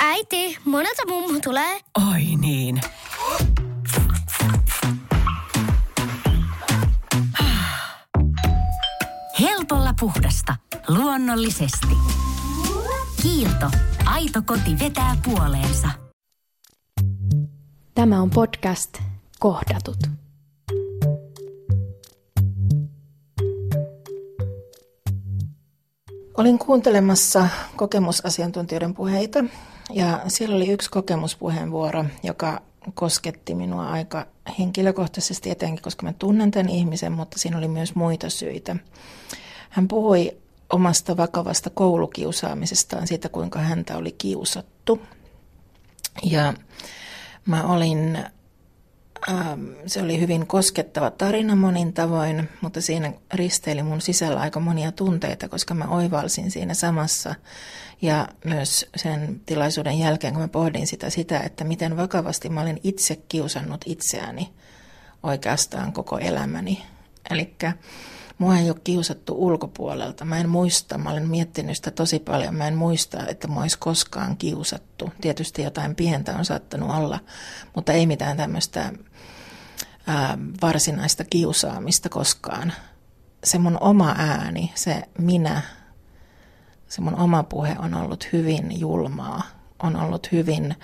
Äiti, monelta mummu tulee? Oi niin. Helpolla puhdasta. Luonnollisesti. Kiilto. Aito koti vetää puoleensa. Tämä on podcast Kohdatut. Olin kuuntelemassa kokemusasiantuntijoiden puheita ja siellä oli yksi kokemuspuheenvuoro, joka kosketti minua aika henkilökohtaisesti etenkin, koska mä tunnen tämän ihmisen, mutta siinä oli myös muita syitä. Hän puhui omasta vakavasta koulukiusaamisestaan, siitä kuinka häntä oli kiusattu. Ja mä olin, se oli hyvin koskettava tarina monin tavoin, mutta siinä risteili mun sisällä aika monia tunteita, koska mä oivalsin siinä samassa ja myös sen tilaisuuden jälkeen, kun mä pohdin sitä, sitä, että miten vakavasti mä olin itse kiusannut itseäni oikeastaan koko elämäni. Eli mua ei ole kiusattu ulkopuolelta. Mä en muista, mä olen miettinyt sitä tosi paljon. Mä en muista, että mua olisi koskaan kiusattu. Tietysti jotain pientä on saattanut olla, mutta ei mitään tämmöistä varsinaista kiusaamista koskaan. Se mun oma ääni, se minä, se mun oma puhe on ollut hyvin julmaa, on ollut hyvin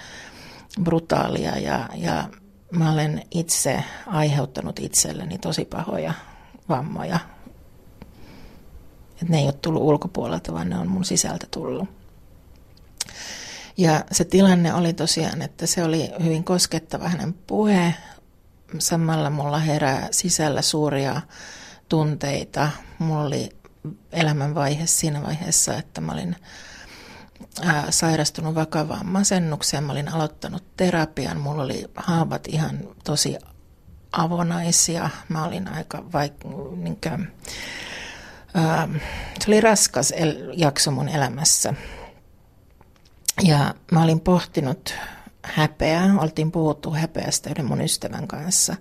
brutaalia ja, ja mä olen itse aiheuttanut itselleni tosi pahoja vammoja. Et ne ei ole tullut ulkopuolelta, vaan ne on mun sisältä tullut. Ja se tilanne oli tosiaan, että se oli hyvin koskettava hänen puhe. Samalla mulla herää sisällä suuria tunteita. Mulla oli elämänvaihe siinä vaiheessa, että mä olin ää, sairastunut vakavaan masennukseen. Mä olin aloittanut terapian. Mulla oli haavat ihan tosi avonaisia. Mä olin aika vaik- niin kuin, ää, se oli raskas el- jakso mun elämässä. Ja mä olin pohtinut häpeää. Oltiin puhuttu häpeästä yhden mun ystävän kanssa.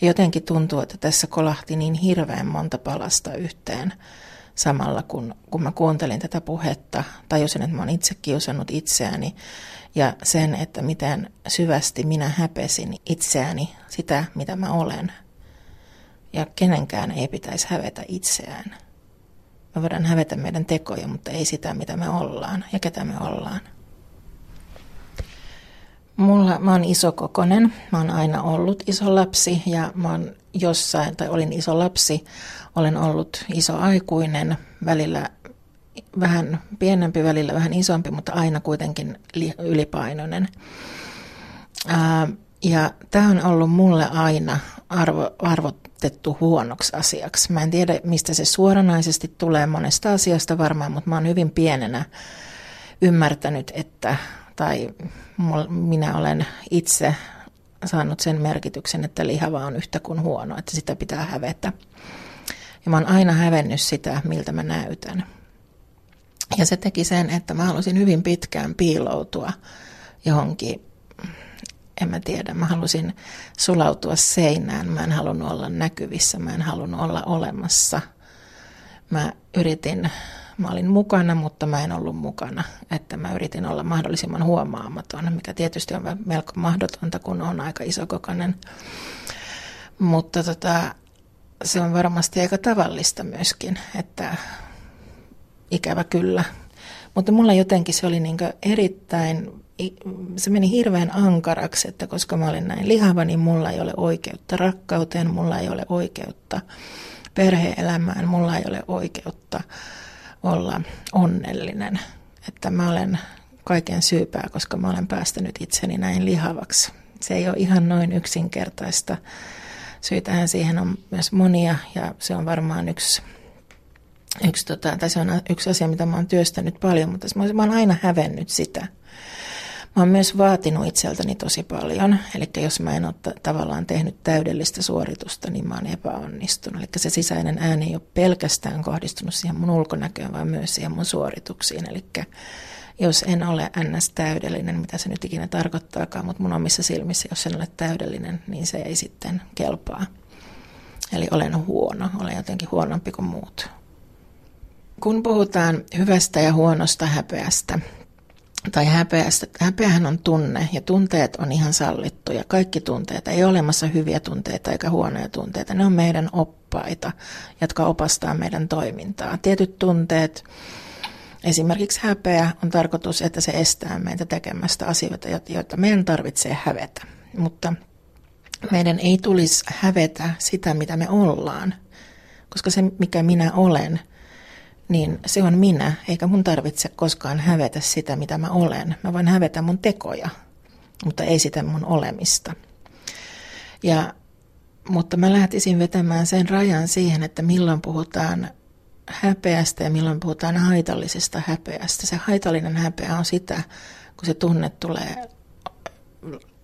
Ja jotenkin tuntuu, että tässä kolahti niin hirveän monta palasta yhteen samalla, kun, kun mä kuuntelin tätä puhetta. Tajusin, että mä oon itse kiusannut itseäni ja sen, että miten syvästi minä häpesin itseäni, sitä mitä mä olen. Ja kenenkään ei pitäisi hävetä itseään. Me voidaan hävetä meidän tekoja, mutta ei sitä, mitä me ollaan ja ketä me ollaan. Mulla, mä oon isokokonen, mä oon aina ollut iso lapsi ja mä oon jossain, tai olin iso lapsi, olen ollut iso aikuinen, välillä vähän pienempi, välillä vähän isompi, mutta aina kuitenkin ylipainoinen. Ää, ja tämä on ollut mulle aina arvo, arvotettu huonoksi asiaksi. Mä en tiedä, mistä se suoranaisesti tulee monesta asiasta varmaan, mutta mä oon hyvin pienenä ymmärtänyt, että, tai minä olen itse saanut sen merkityksen, että lihava on yhtä kuin huono, että sitä pitää hävetä. Ja mä oon aina hävennyt sitä, miltä mä näytän. Ja se teki sen, että mä halusin hyvin pitkään piiloutua johonkin, en mä tiedä, mä halusin sulautua seinään, mä en halunnut olla näkyvissä, mä en halunnut olla olemassa. Mä yritin, mä olin mukana, mutta mä en ollut mukana, että mä yritin olla mahdollisimman huomaamaton, mikä tietysti on melko mahdotonta, kun on aika isokokoinen. Mutta tota, se on varmasti aika tavallista myöskin, että ikävä kyllä. Mutta mulla jotenkin se oli niin erittäin, se meni hirveän ankaraksi, että koska mä olin näin lihava, niin mulla ei ole oikeutta rakkauteen, mulla ei ole oikeutta perheelämään, mulla ei ole oikeutta olla onnellinen. Että mä olen kaiken syypää, koska mä olen päästänyt itseni näin lihavaksi. Se ei ole ihan noin yksinkertaista. Syitähän siihen on myös monia ja se on varmaan yksi yksi, tota, tai se on yksi asia, mitä mä oon työstänyt paljon, mutta mä, mä oon aina hävennyt sitä. Mä oon myös vaatinut itseltäni tosi paljon, eli jos mä en ole tavallaan tehnyt täydellistä suoritusta, niin mä oon epäonnistunut. Eli se sisäinen ääni ei ole pelkästään kohdistunut siihen mun ulkonäköön, vaan myös siihen mun suorituksiin. Eli jos en ole ns. täydellinen, mitä se nyt ikinä tarkoittaakaan, mutta mun omissa silmissä, jos en ole täydellinen, niin se ei sitten kelpaa. Eli olen huono, olen jotenkin huonompi kuin muut kun puhutaan hyvästä ja huonosta häpeästä, tai häpeästä, häpeähän on tunne ja tunteet on ihan sallittuja. Kaikki tunteet, ei ole olemassa hyviä tunteita eikä huonoja tunteita. Ne on meidän oppaita, jotka opastaa meidän toimintaa. Tietyt tunteet, esimerkiksi häpeä, on tarkoitus, että se estää meitä tekemästä asioita, joita meidän tarvitsee hävetä. Mutta meidän ei tulisi hävetä sitä, mitä me ollaan, koska se, mikä minä olen – niin se on minä, eikä mun tarvitse koskaan hävetä sitä, mitä mä olen. Mä voin hävetä mun tekoja, mutta ei sitä mun olemista. Ja, mutta mä lähtisin vetämään sen rajan siihen, että milloin puhutaan häpeästä ja milloin puhutaan haitallisesta häpeästä. Se haitallinen häpeä on sitä, kun se tunne tulee,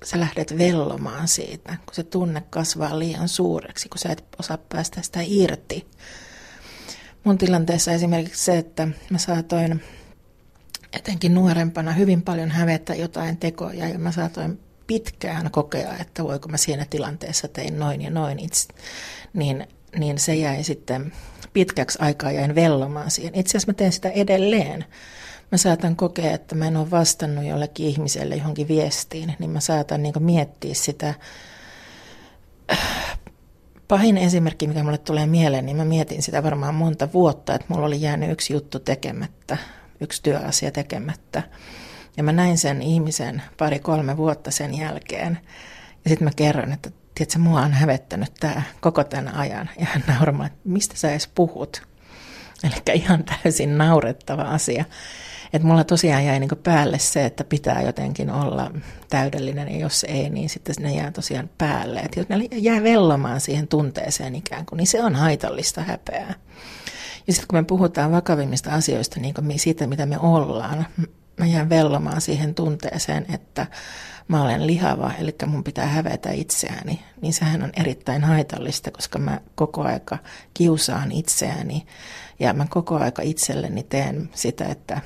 sä lähdet vellomaan siitä, kun se tunne kasvaa liian suureksi, kun sä et osaa päästä sitä irti mun tilanteessa esimerkiksi se, että mä saatoin etenkin nuorempana hyvin paljon hävetä jotain tekoja ja mä saatoin pitkään kokea, että voiko mä siinä tilanteessa tein noin ja noin itse, niin, niin se jäi sitten pitkäksi aikaa jäin vellomaan siihen. Itse asiassa mä teen sitä edelleen. Mä saatan kokea, että mä en ole vastannut jollekin ihmiselle johonkin viestiin, niin mä saatan niin miettiä sitä Pahin esimerkki, mikä mulle tulee mieleen, niin mä mietin sitä varmaan monta vuotta, että mulla oli jäänyt yksi juttu tekemättä, yksi työasia tekemättä. Ja mä näin sen ihmisen pari-kolme vuotta sen jälkeen. Ja sitten mä kerron, että tiedätkö, mua on hävettänyt tämä koko tämän ajan. Ja hän nauramaan, että mistä sä edes puhut? Eli ihan täysin naurettava asia että mulla tosiaan jäi niin päälle se, että pitää jotenkin olla täydellinen ja jos ei, niin sitten ne jää tosiaan päälle. Että jos ne jää vellomaan siihen tunteeseen ikään kuin, niin se on haitallista häpeää. Ja sitten kun me puhutaan vakavimmista asioista, niin siitä mitä me ollaan, mä jään vellomaan siihen tunteeseen, että mä olen lihava, eli mun pitää hävetä itseäni, niin sehän on erittäin haitallista, koska mä koko aika kiusaan itseäni ja mä koko aika itselleni teen sitä, että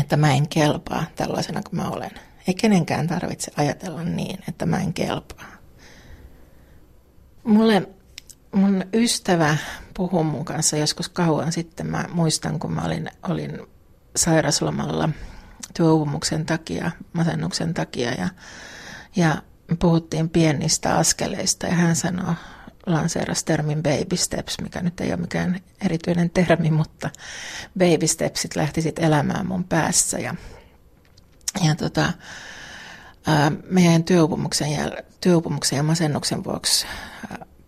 että mä en kelpaa tällaisena kuin mä olen. Ei kenenkään tarvitse ajatella niin, että mä en kelpaa. Mulle mun ystävä puhui mun kanssa joskus kauan sitten. Mä muistan, kun mä olin, olin sairaslomalla työuupumuksen takia, masennuksen takia ja, ja puhuttiin pienistä askeleista ja hän sanoi lanseerasi termin baby steps, mikä nyt ei ole mikään erityinen termi, mutta baby stepsit lähti sitten elämään mun päässä. Ja, ja tota, ää, mä jäin työupumuksen, jäl- työupumuksen ja masennuksen vuoksi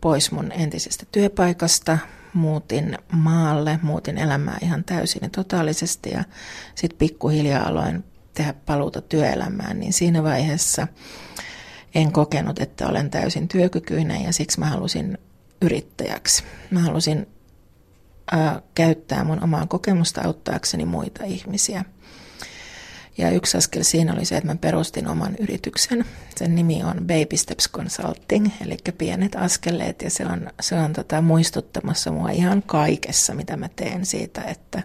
pois mun entisestä työpaikasta, muutin maalle, muutin elämää ihan täysin ja totaalisesti ja sitten pikkuhiljaa aloin tehdä paluuta työelämään, niin siinä vaiheessa en kokenut, että olen täysin työkykyinen ja siksi mä halusin yrittäjäksi. Mä halusin ää, käyttää mun omaa kokemusta auttaakseni muita ihmisiä. Ja yksi askel siinä oli se, että mä perustin oman yrityksen. Sen nimi on Baby Steps Consulting, eli pienet askeleet, ja se on, se on tota, muistuttamassa mua ihan kaikessa, mitä mä teen siitä, että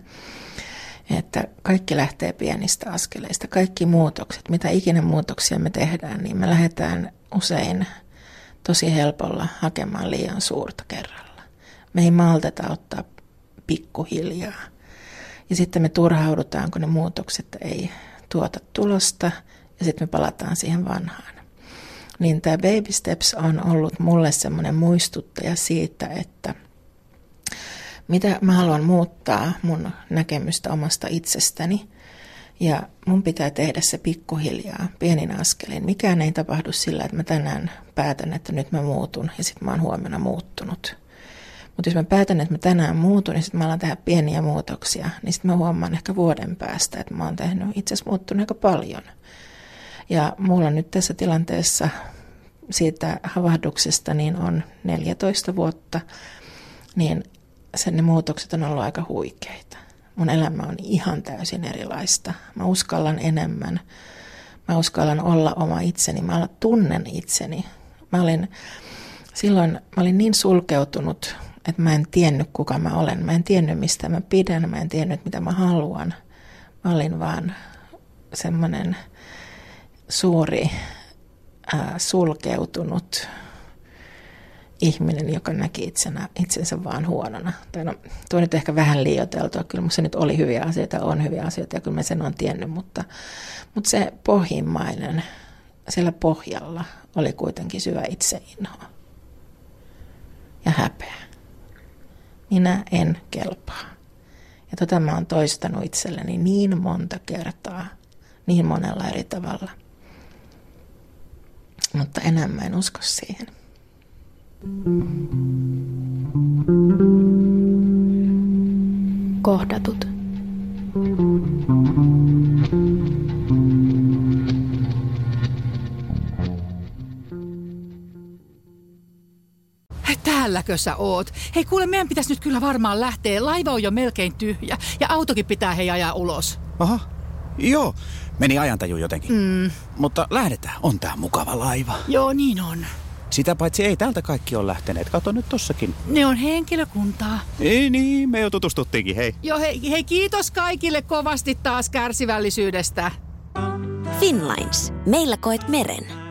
että kaikki lähtee pienistä askeleista. Kaikki muutokset, mitä ikinä muutoksia me tehdään, niin me lähdetään usein tosi helpolla hakemaan liian suurta kerralla. Me ei malteta ottaa pikkuhiljaa. Ja sitten me turhaudutaan, kun ne muutokset ei tuota tulosta, ja sitten me palataan siihen vanhaan. Niin tämä Baby Steps on ollut mulle semmoinen muistuttaja siitä, että – mitä mä haluan muuttaa mun näkemystä omasta itsestäni. Ja mun pitää tehdä se pikkuhiljaa, pienin askelin. Mikään ei tapahdu sillä, että mä tänään päätän, että nyt mä muutun ja sitten mä oon huomenna muuttunut. Mutta jos mä päätän, että mä tänään muutun ja sitten mä alan tehdä pieniä muutoksia, niin sitten mä huomaan ehkä vuoden päästä, että mä oon tehnyt itse asiassa muuttunut aika paljon. Ja mulla nyt tässä tilanteessa siitä havahduksesta niin on 14 vuotta, niin sen ne muutokset on ollut aika huikeita. Mun elämä on ihan täysin erilaista. Mä uskallan enemmän. Mä uskallan olla oma itseni. Mä tunnen itseni. Mä olin, silloin mä olin niin sulkeutunut, että mä en tiennyt kuka mä olen. Mä en tiennyt mistä mä pidän. Mä en tiennyt mitä mä haluan. Mä olin vaan semmoinen suuri, äh, sulkeutunut ihminen, joka näki itsenä, itsensä vaan huonona. Tai no, tuo nyt ehkä vähän liioiteltua, kyllä se nyt oli hyviä asioita, on hyviä asioita ja kyllä mä sen on tiennyt, mutta, mutta se pohjimmainen, siellä pohjalla oli kuitenkin syvä itseinho ja häpeä. Minä en kelpaa. Ja tota mä oon toistanut itselleni niin monta kertaa, niin monella eri tavalla. Mutta enää mä en usko siihen. Kohdatut. Täälläkö sä oot? Hei kuule, meidän pitäisi nyt kyllä varmaan lähteä. Laiva on jo melkein tyhjä ja autokin pitää hei ajaa ulos. Aha, joo. Meni ajantaju jotenkin. Mm. Mutta lähdetään, on tää mukava laiva. Joo, niin on. Sitä paitsi ei täältä kaikki ole lähteneet. Kato nyt tossakin. Ne on henkilökuntaa. Ei niin, me jo tutustuttiinkin, hei. Joo, hei, hei kiitos kaikille kovasti taas kärsivällisyydestä. Finlines. Meillä koet meren.